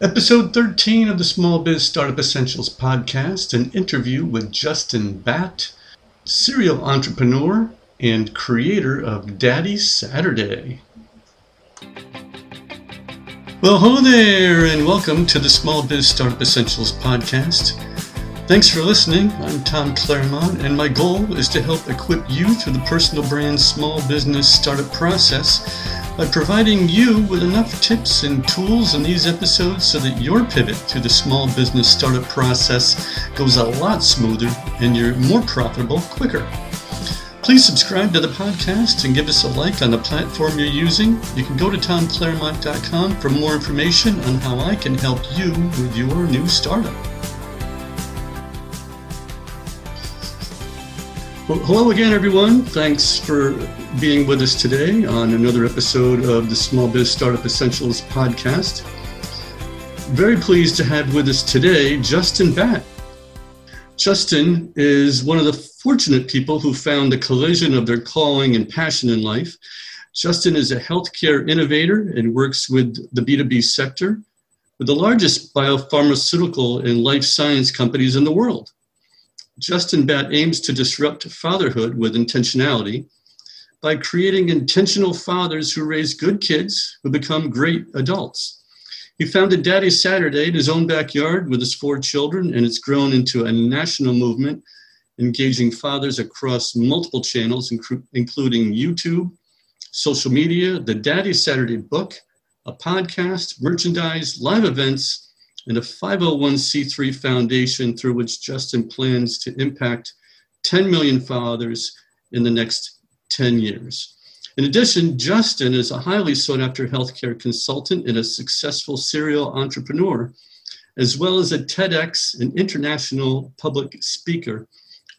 Episode 13 of the Small Biz Startup Essentials podcast, an interview with Justin Batt, serial entrepreneur and creator of Daddy Saturday. Well, hello there, and welcome to the Small Biz Startup Essentials podcast. Thanks for listening. I'm Tom Claremont, and my goal is to help equip you through the personal brand small business startup process by providing you with enough tips and tools in these episodes so that your pivot to the small business startup process goes a lot smoother and you're more profitable quicker. Please subscribe to the podcast and give us a like on the platform you're using. You can go to tomclaremont.com for more information on how I can help you with your new startup. Well, hello again, everyone. Thanks for being with us today on another episode of the Small Biz Startup Essentials podcast. Very pleased to have with us today Justin Batt. Justin is one of the fortunate people who found the collision of their calling and passion in life. Justin is a healthcare innovator and works with the B2B sector with the largest biopharmaceutical and life science companies in the world. Justin Batt aims to disrupt fatherhood with intentionality by creating intentional fathers who raise good kids who become great adults. He founded Daddy Saturday in his own backyard with his four children, and it's grown into a national movement engaging fathers across multiple channels, including YouTube, social media, the Daddy Saturday book, a podcast, merchandise, live events, and a 501c3 foundation through which Justin plans to impact 10 million fathers in the next 10 years. In addition, Justin is a highly sought after healthcare consultant and a successful serial entrepreneur, as well as a TEDx and international public speaker,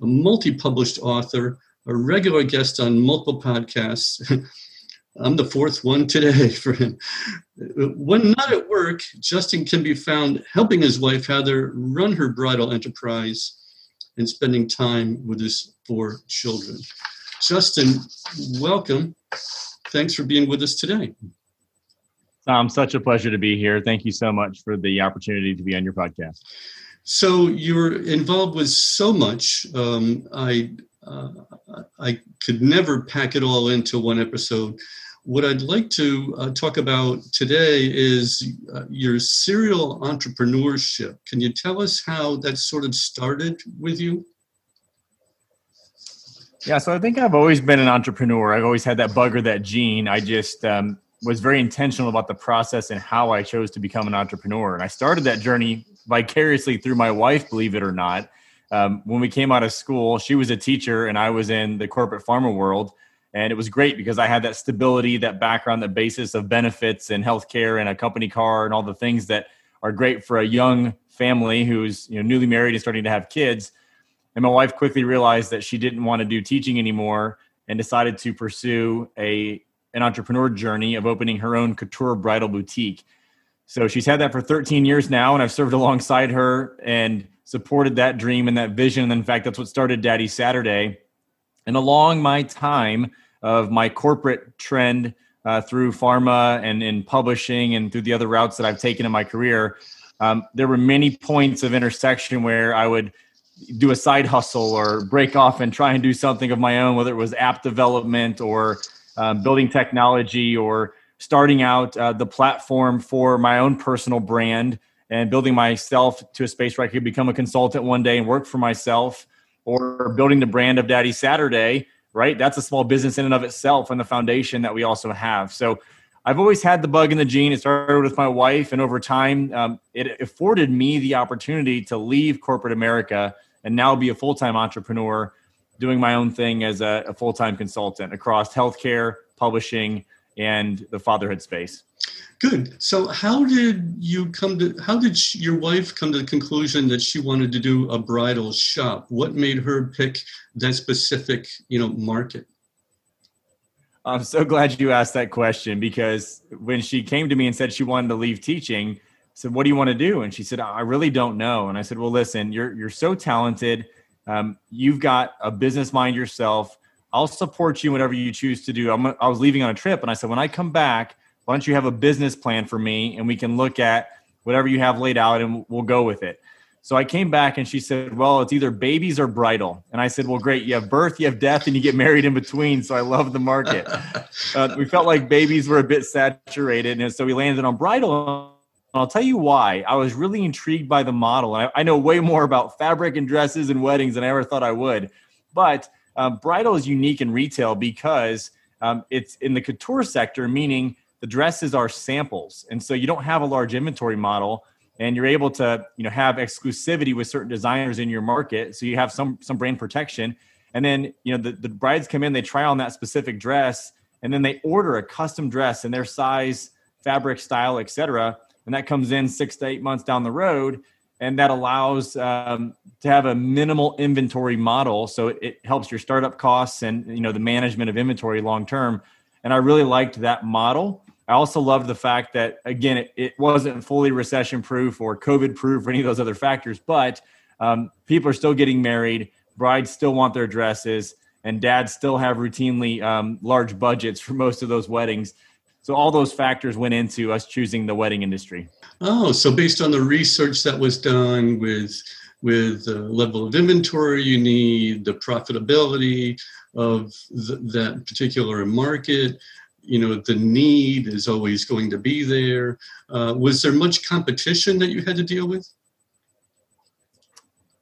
a multi published author, a regular guest on multiple podcasts. I'm the fourth one today for him. When not at work, Justin can be found helping his wife Heather run her bridal enterprise and spending time with his four children. Justin, welcome. Thanks for being with us today. Tom, such a pleasure to be here. Thank you so much for the opportunity to be on your podcast. So you're involved with so much. Um, I uh, I could never pack it all into one episode. What I'd like to uh, talk about today is uh, your serial entrepreneurship. Can you tell us how that sort of started with you? Yeah, so I think I've always been an entrepreneur. I've always had that bug or that gene. I just um, was very intentional about the process and how I chose to become an entrepreneur. And I started that journey vicariously through my wife, believe it or not. Um, when we came out of school, she was a teacher and I was in the corporate pharma world and it was great because I had that stability, that background, that basis of benefits and healthcare and a company car and all the things that are great for a young family who's you know newly married and starting to have kids. And my wife quickly realized that she didn't want to do teaching anymore and decided to pursue a an entrepreneur journey of opening her own couture bridal boutique. So she's had that for 13 years now, and I've served alongside her and supported that dream and that vision. And in fact, that's what started Daddy Saturday. And along my time, of my corporate trend uh, through pharma and in publishing and through the other routes that I've taken in my career, um, there were many points of intersection where I would do a side hustle or break off and try and do something of my own, whether it was app development or um, building technology or starting out uh, the platform for my own personal brand and building myself to a space where I could become a consultant one day and work for myself or building the brand of Daddy Saturday right? That's a small business in and of itself and the foundation that we also have. So I've always had the bug in the gene. It started with my wife, and over time, um, it afforded me the opportunity to leave corporate America and now be a full time entrepreneur, doing my own thing as a, a full time consultant across healthcare, publishing, and the fatherhood space. Good. So, how did you come to? How did she, your wife come to the conclusion that she wanted to do a bridal shop? What made her pick that specific, you know, market? I'm so glad you asked that question because when she came to me and said she wanted to leave teaching, I said, "What do you want to do?" And she said, "I really don't know." And I said, "Well, listen, you're you're so talented. Um, you've got a business mind yourself. I'll support you whatever you choose to do." I'm, I was leaving on a trip, and I said, "When I come back." Why don't you have a business plan for me and we can look at whatever you have laid out, and we'll go with it. So I came back and she said, Well, it's either babies or bridal. And I said, Well, great. You have birth, you have death, and you get married in between. So I love the market. uh, we felt like babies were a bit saturated. And so we landed on bridal. And I'll tell you why. I was really intrigued by the model. And I, I, know way more about fabric and dresses and weddings than I ever thought I would. But um, bridal is unique in retail because um, it's in the couture sector, meaning the dresses are samples. And so you don't have a large inventory model and you're able to you know have exclusivity with certain designers in your market. So you have some some brand protection. And then you know the, the brides come in they try on that specific dress and then they order a custom dress in their size fabric style etc and that comes in six to eight months down the road and that allows um, to have a minimal inventory model. So it, it helps your startup costs and you know the management of inventory long term. And i really liked that model I also loved the fact that again, it, it wasn't fully recession proof or COVID proof or any of those other factors, but um, people are still getting married. Brides still want their dresses, and dads still have routinely um, large budgets for most of those weddings. So all those factors went into us choosing the wedding industry. Oh, so based on the research that was done with with the level of inventory you need, the profitability of the, that particular market, you know the need is always going to be there. Uh, was there much competition that you had to deal with?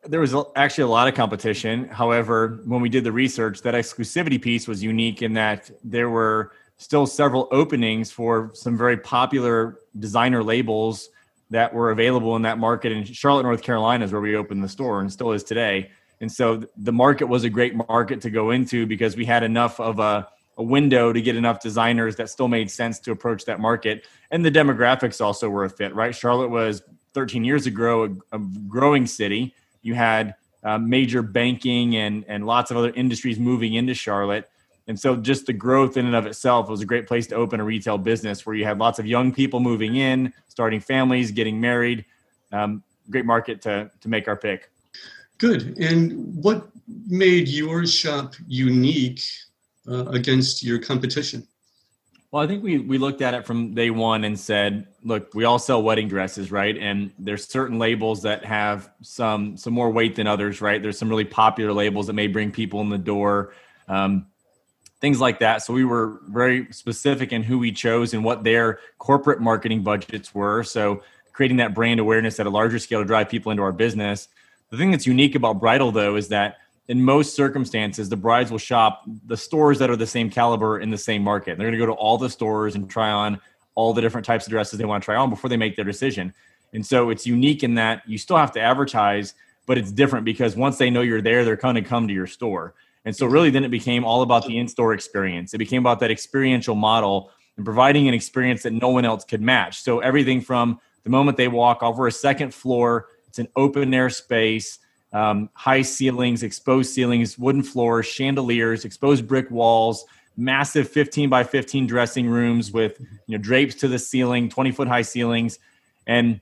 There was actually a lot of competition. However when we did the research that exclusivity piece was unique in that there were still several openings for some very popular designer labels that were available in that market in charlotte north carolina is where we opened the store and still is today. And so the market was a great market to go into because we had enough of a a window to get enough designers that still made sense to approach that market. And the demographics also were a fit, right? Charlotte was 13 years ago a, a growing city. You had uh, major banking and and lots of other industries moving into Charlotte. And so just the growth in and of itself was a great place to open a retail business where you had lots of young people moving in, starting families, getting married. Um, great market to to make our pick. Good. And what made your shop unique uh, against your competition? Well, I think we we looked at it from day one and said, look, we all sell wedding dresses, right? And there's certain labels that have some some more weight than others, right? There's some really popular labels that may bring people in the door, um, things like that. So we were very specific in who we chose and what their corporate marketing budgets were. So creating that brand awareness at a larger scale to drive people into our business. The thing that's unique about bridal, though, is that in most circumstances, the brides will shop the stores that are the same caliber in the same market. They're going to go to all the stores and try on all the different types of dresses they want to try on before they make their decision. And so it's unique in that you still have to advertise, but it's different because once they know you're there, they're going to come to your store. And so really then it became all about the in-store experience. It became about that experiential model and providing an experience that no one else could match. So everything from the moment they walk over a second floor, it's an open air space um, high ceilings, exposed ceilings, wooden floors, chandeliers, exposed brick walls, massive 15 by 15 dressing rooms with you know drapes to the ceiling, 20 foot high ceilings, and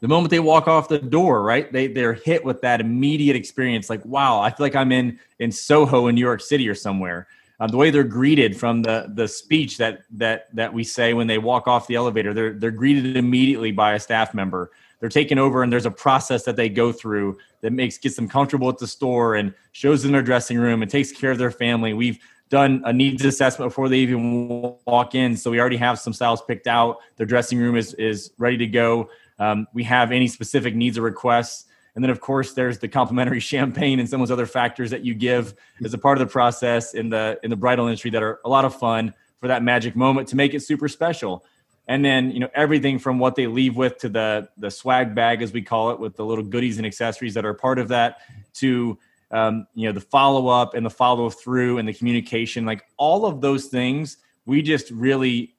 the moment they walk off the door, right, they they're hit with that immediate experience. Like, wow, I feel like I'm in in Soho in New York City or somewhere. Uh, the way they're greeted from the the speech that that that we say when they walk off the elevator, they're they're greeted immediately by a staff member they're taken over and there's a process that they go through that makes gets them comfortable at the store and shows them their dressing room and takes care of their family. We've done a needs assessment before they even walk in so we already have some styles picked out. Their dressing room is is ready to go. Um, we have any specific needs or requests. And then of course there's the complimentary champagne and some of those other factors that you give as a part of the process in the in the bridal industry that are a lot of fun for that magic moment to make it super special and then you know everything from what they leave with to the the swag bag as we call it with the little goodies and accessories that are part of that to um, you know the follow up and the follow through and the communication like all of those things we just really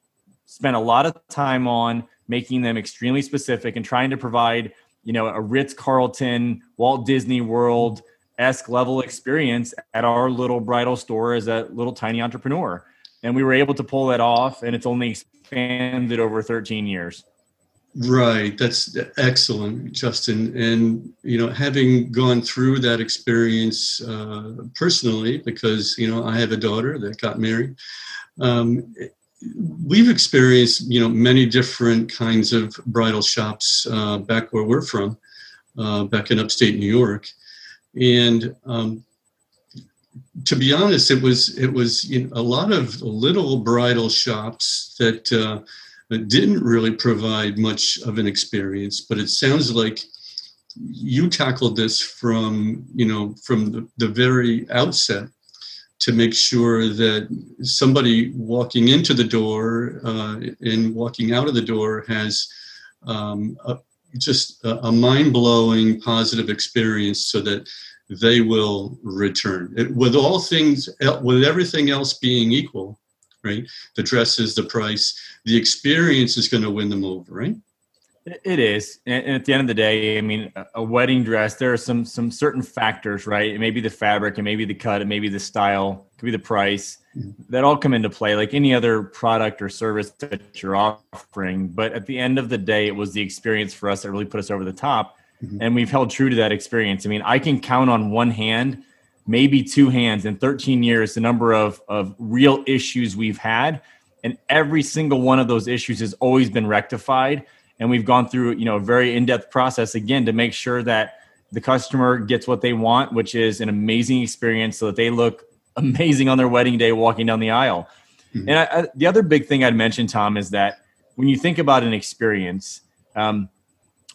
spent a lot of time on making them extremely specific and trying to provide you know a ritz carlton walt disney world esque level experience at our little bridal store as a little tiny entrepreneur and we were able to pull that off and it's only expanded over 13 years. Right. That's excellent, Justin. And, you know, having gone through that experience uh, personally, because, you know, I have a daughter that got married, um, we've experienced you know many different kinds of bridal shops uh, back where we're from, uh, back in upstate New York, and um, to be honest, it was it was you know, a lot of little bridal shops that uh, didn't really provide much of an experience. But it sounds like you tackled this from you know from the, the very outset to make sure that somebody walking into the door uh, and walking out of the door has um, a, just a, a mind-blowing positive experience so that they will return it, with all things with everything else being equal right the dresses the price the experience is going to win them over right it is, and at the end of the day, I mean, a wedding dress. There are some some certain factors, right? It may be the fabric, it may be the cut, it may be the style, it could be the price. Mm-hmm. That all come into play, like any other product or service that you're offering. But at the end of the day, it was the experience for us that really put us over the top, mm-hmm. and we've held true to that experience. I mean, I can count on one hand, maybe two hands, in 13 years, the number of of real issues we've had, and every single one of those issues has always been rectified and we've gone through you know a very in-depth process again to make sure that the customer gets what they want which is an amazing experience so that they look amazing on their wedding day walking down the aisle mm-hmm. and I, I, the other big thing i'd mention tom is that when you think about an experience um,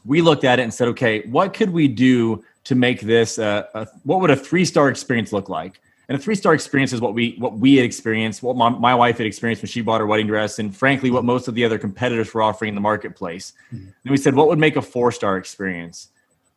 we looked at it and said okay what could we do to make this a, a what would a three star experience look like and a three star experience is what we what we had experienced, what my, my, wife had experienced when she bought her wedding dress, and frankly, what most of the other competitors were offering in the marketplace. Mm-hmm. And we said, what would make a four star experience?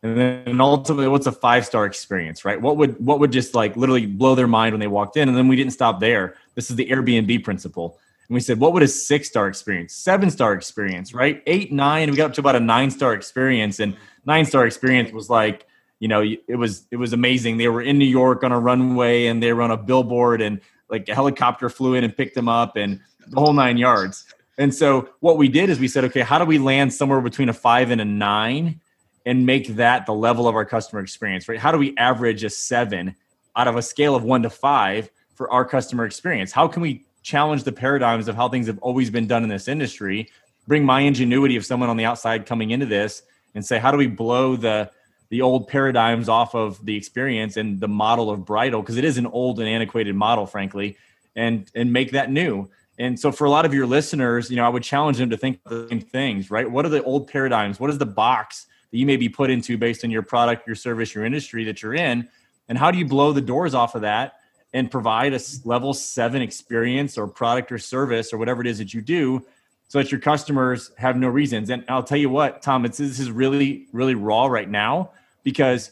And then ultimately, what's a five star experience, right? What would what would just like literally blow their mind when they walked in? And then we didn't stop there. This is the Airbnb principle. We said, what would a six star experience, seven star experience, right? Eight, nine, we got up to about a nine star experience. And nine star experience was like, you know, it was it was amazing. They were in New York on a runway and they were on a billboard and like a helicopter flew in and picked them up and the whole nine yards. And so what we did is we said, okay, how do we land somewhere between a five and a nine and make that the level of our customer experience, right? How do we average a seven out of a scale of one to five for our customer experience? How can we challenge the paradigms of how things have always been done in this industry? Bring my ingenuity of someone on the outside coming into this and say, how do we blow the the old paradigms off of the experience and the model of bridal? Because it is an old and antiquated model frankly and and make that new. And so for a lot of your listeners you know i would challenge them to think the same things right? What are the old paradigms? What is the box that you may be put into based on your product your service your industry that you're in? And how do you blow the doors off of that and provide a level seven experience or product or service or whatever it is that you do so that your customers have no reasons and i'll tell you what tom it's this is really really raw right now because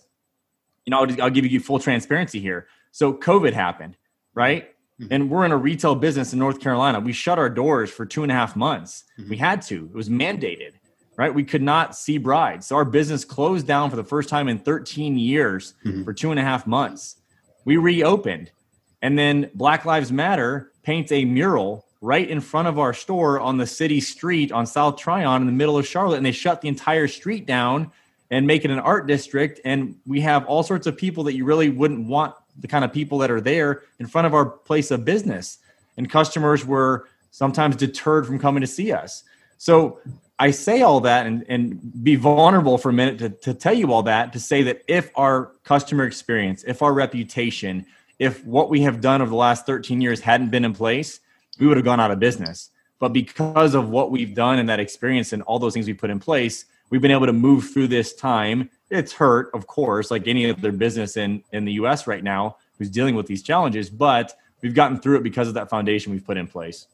you know I'll, I'll give you full transparency here. So COVID happened, right? Mm-hmm. And we're in a retail business in North Carolina. We shut our doors for two and a half months. Mm-hmm. We had to. It was mandated, right? We could not see brides. So our business closed down for the first time in 13 years mm-hmm. for two and a half months. We reopened. And then Black Lives Matter paints a mural right in front of our store on the city street on South Tryon in the middle of Charlotte. And they shut the entire street down and make it an art district. And we have all sorts of people that you really wouldn't want the kind of people that are there in front of our place of business. And customers were sometimes deterred from coming to see us. So I say all that and, and be vulnerable for a minute to, to tell you all that to say that if our customer experience, if our reputation, if what we have done over the last 13 years hadn't been in place, we would have gone out of business. But because of what we've done and that experience and all those things we put in place, we've been able to move through this time. It's hurt, of course, like any other business in in the U.S. right now who's dealing with these challenges, but we've gotten through it because of that foundation we've put in place.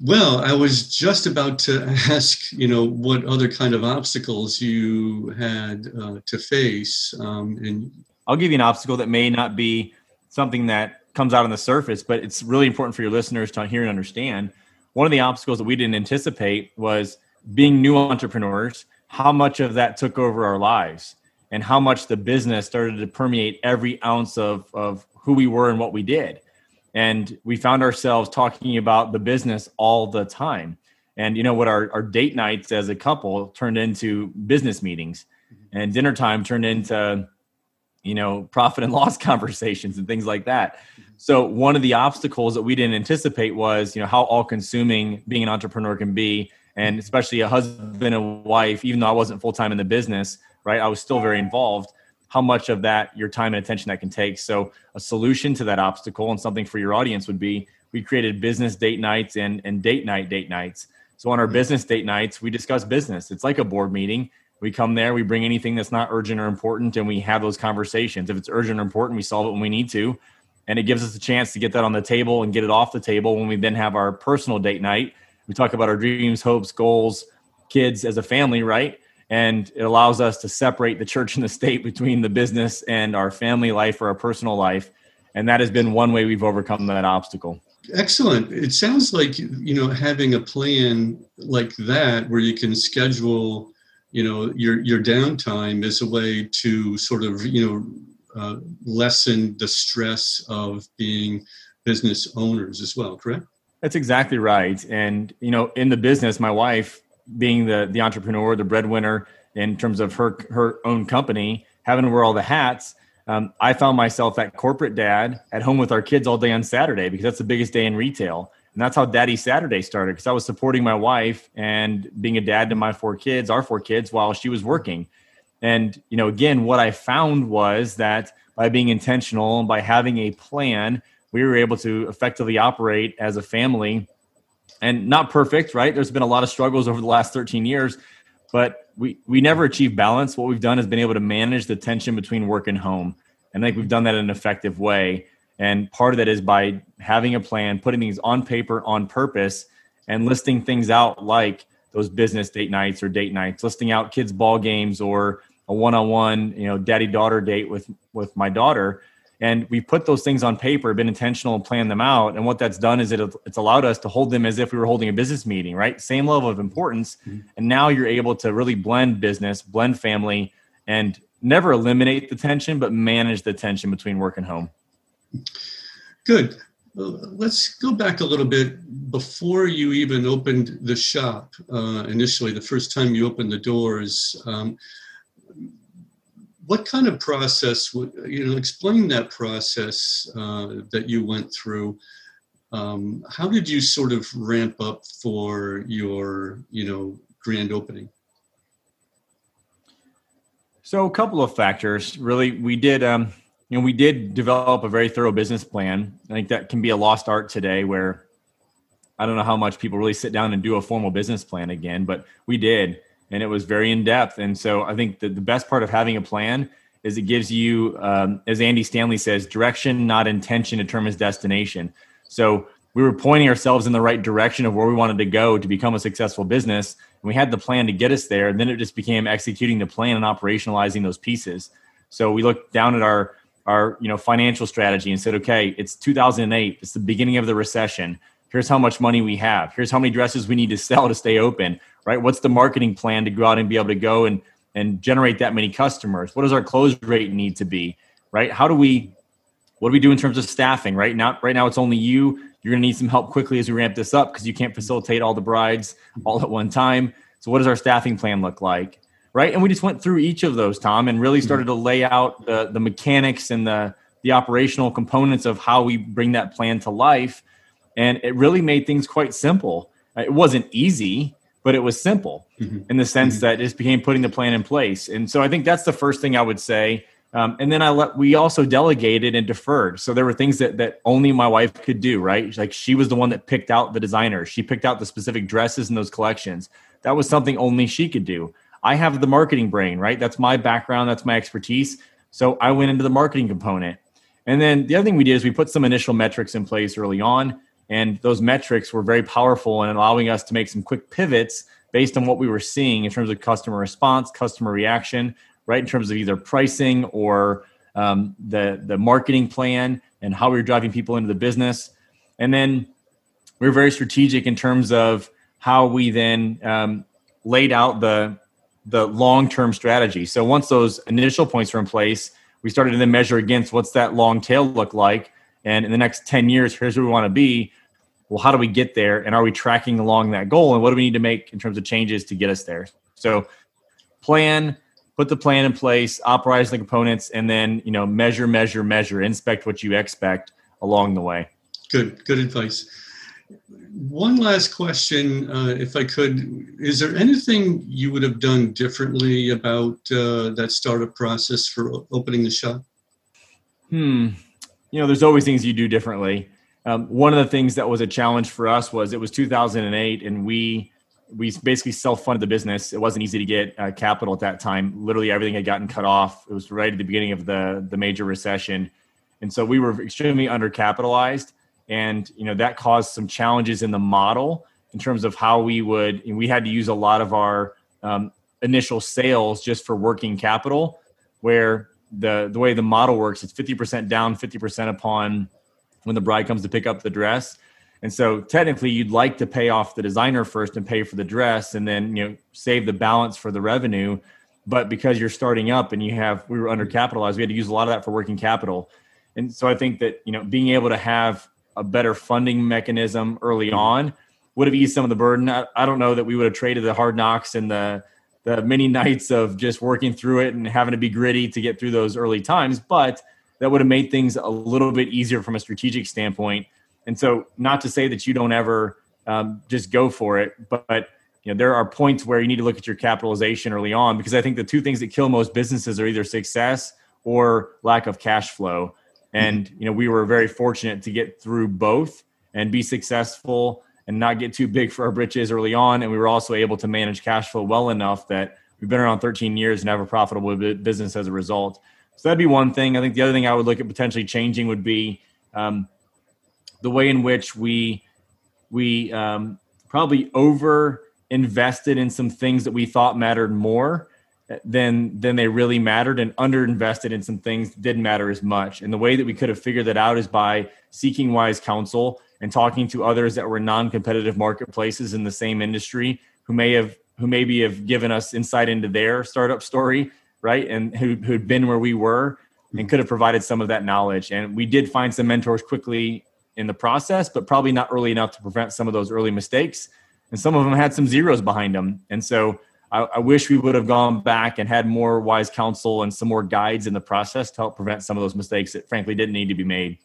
Well, I was just about to ask, you know, what other kind of obstacles you had uh, to face, um, and I'll give you an obstacle that may not be something that comes out on the surface, but it's really important for your listeners to hear and understand. One of the obstacles that we didn't anticipate was being new entrepreneurs how much of that took over our lives and how much the business started to permeate every ounce of, of who we were and what we did. And we found ourselves talking about the business all the time. And you know what our, our date nights as a couple turned into business meetings mm-hmm. and dinner time turned into you know, profit and loss conversations and things like that. Mm-hmm. So one of the obstacles that we didn't anticipate was, you know, how all consuming being an entrepreneur can be. And mm-hmm. especially a husband and wife, even though I wasn't full time in the business, right? I was still very involved. How much of that your time and attention that can take. So a solution to that obstacle and something for your audience would be we created business date nights and, and date night date nights. So on our mm-hmm. business date nights, we discuss business. It's like a board meeting. We come there, we bring anything that's not urgent or important, and we have those conversations. If it's urgent or important, we solve it when we need to and it gives us a chance to get that on the table and get it off the table when we then have our personal date night. We talk about our dreams hopes goals kids as a family right? And it allows us to separate the church and the state between the business and our family life or our personal life and that has been one way we've overcome that obstacle. Excellent. It sounds like you know having a plan like that where you can schedule you know your your downtime is a way to sort of you know uh, lessen the stress of being business owners as well correct? That's exactly right. And you know in the business my wife being the the entrepreneur the breadwinner in terms of her her own company having to wear all the hats um, i found myself that corporate dad at home with our kids all day on saturday because that's the biggest day in retail and that's how daddy saturday started because i was supporting my wife and being a dad to my four kids our four kids while she was working and, you know, again, what I found was that by being intentional and by having a plan, we were able to effectively operate as a family and not perfect, right? There's been a lot of struggles over the last 13 years, but we, we never achieved balance. What we've done is been able to manage the tension between work and home. And I think we've done that in an effective way. And part of that is by having a plan, putting things on paper on purpose, and listing things out like those business date nights or date nights, listing out kids' ball games or a one-on-one, you know, daddy-daughter date with with my daughter, and we put those things on paper, been intentional and planned them out. And what that's done is it it's allowed us to hold them as if we were holding a business meeting, right? Same level of importance, mm-hmm. and now you're able to really blend business, blend family, and never eliminate the tension, but manage the tension between work and home. Good. let's go back a little bit before you even opened the shop uh, initially the first time you opened the doors um, what kind of process would you know explain that process uh, that you went through? Um, how did you sort of ramp up for your you know grand opening? So a couple of factors. Really we did um, you know we did develop a very thorough business plan i think that can be a lost art today where i don't know how much people really sit down and do a formal business plan again but we did and it was very in depth. And so I think that the best part of having a plan is it gives you, um, as Andy Stanley says, direction, not intention, determines destination. So we were pointing ourselves in the right direction of where we wanted to go to become a successful business. And we had the plan to get us there. And then it just became executing the plan and operationalizing those pieces. So we looked down at our our you know financial strategy and said, okay, it's 2008. It's the beginning of the recession. Here's how much money we have. Here's how many dresses we need to sell to stay open right? What's the marketing plan to go out and be able to go and and generate that many customers? What does our close rate need to be, right? How do we what do we do in terms of staffing, right? Now right now it's only you. You're going to need some help quickly as we ramp this up because you can't facilitate all the brides all at one time. So what does our staffing plan look like? Right? And we just went through each of those, Tom, and really started to lay out the the mechanics and the the operational components of how we bring that plan to life. And it really made things quite simple. It wasn't easy, but it was simple mm-hmm. in the sense mm-hmm. that it just became putting the plan in place. And so I think that's the first thing I would say. Um, and then I let we also delegated and deferred. So there were things that that only my wife could do. Right, like she was the one that picked out the designer. She picked out the specific dresses in those collections. That was something only she could do. I have the marketing brain. Right, that's my background. That's my expertise. So I went into the marketing component. And then the other thing we did is we put some initial metrics in place early on. And those metrics were very powerful in allowing us to make some quick pivots based on what we were seeing in terms of customer response, customer reaction, right? In terms of either pricing or um, the the marketing plan and how we were driving people into the business. And then we were very strategic in terms of how we then um, laid out the the long term strategy. So once those initial points were in place, we started to then measure against what's that long tail look like and in the next 10 years here's where we want to be well how do we get there and are we tracking along that goal and what do we need to make in terms of changes to get us there so plan put the plan in place, optimize the components, and then you know measure, measure, measure, inspect what you expect along the way. Good, good advice. One last question, uh, if I could. Is there anything you would have done differently about uh, that startup process for opening the shop? Hmm. You know, there's always things you do differently. Um, one of the things that was a challenge for us was it was 2008, and we we basically self-funded the business. It wasn't easy to get uh, capital at that time. Literally, everything had gotten cut off. It was right at the beginning of the the major recession, and so we were extremely undercapitalized and you know that caused some challenges in the model in terms of how we would we had to use a lot of our um, initial sales just for working capital where the the way the model works it's 50% down 50% upon when the bride comes to pick up the dress. And so technically you'd like to pay off the designer first and pay for the dress and then you know save the balance for the revenue. But because you're starting up and you have we were undercapitalized we had to use a lot of that for working capital. And so i think that you know being able to have a better funding mechanism early on would have eased some of the burden. I, I, don't know that we would have traded the hard knocks and the the many nights of just working through it and having to be gritty to get through those early times, but that would have made things a little bit easier from a strategic standpoint. And so, not to say that you don't ever um, just go for it, but, but you know there are points where you need to look at your capitalization early on because I think the two things that kill most businesses are either success or lack of cash flow. And you know, we were very fortunate to get through both and be successful and not get too big for our britches early on. And we were also able to manage cash flow well enough that we've been around 13 years and have a profitable business as a result. So that'd be one thing. I think the other thing I would look at potentially changing would be um, the way in which we we um, probably over invested in some things that we thought mattered more then then they really mattered and underinvested in some things didn't matter as much. And the way that we could have figured that out is by seeking wise counsel and talking to others that were non-competitive marketplaces in the same industry who may have who maybe have given us insight into their startup story, right? And who who'd been where we were and could have provided some of that knowledge. And we did find some mentors quickly in the process, but probably not early enough to prevent some of those early mistakes. And some of them had some zeros behind them. And so I, I, wish we would have gone back and had more wise counsel and some more guides in the process to help prevent some of those mistakes that frankly didn't need to be made.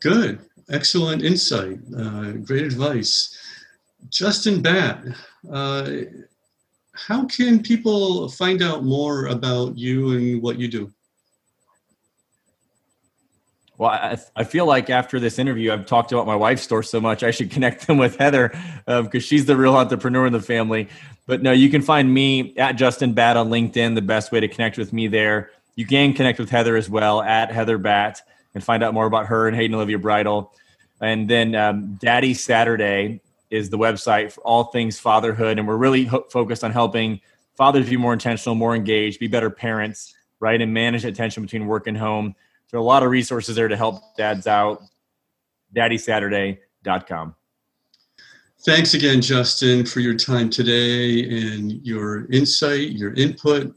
Good. Excellent insight. Uh, great advice. Justin Batt, uh, how can people find out more about you and what you do? Well, I, I feel like after this interview, I've talked about my wife's store so much, I should connect them with Heather because um, she's the real entrepreneur in the family. But no, you can find me at Justin Batt on LinkedIn, the best way to connect with me there. You can connect with Heather as well at Heather Batt and find out more about her and Hayden Olivia Bridal. And then um, Daddy Saturday is the website for all things fatherhood. And we're really ho- focused on helping fathers be more intentional, more engaged, be better parents, right? And manage attention between work and home. There are a lot of resources there to help dads out. DaddySaturday.com. Thanks again, Justin, for your time today and your insight, your input.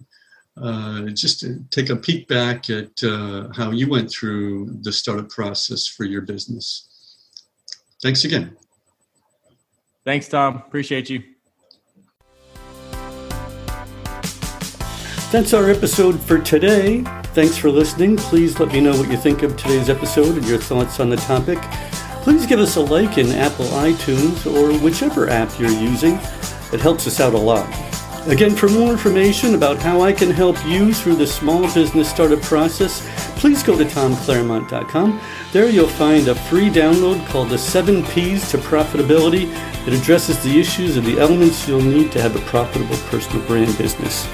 Uh, just to take a peek back at uh, how you went through the startup process for your business. Thanks again. Thanks, Tom. Appreciate you. That's our episode for today. Thanks for listening. Please let me know what you think of today's episode and your thoughts on the topic. Please give us a like in Apple iTunes or whichever app you're using. It helps us out a lot. Again, for more information about how I can help you through the small business startup process, please go to tomclaremont.com. There you'll find a free download called The 7 P's to Profitability. It addresses the issues and the elements you'll need to have a profitable personal brand business.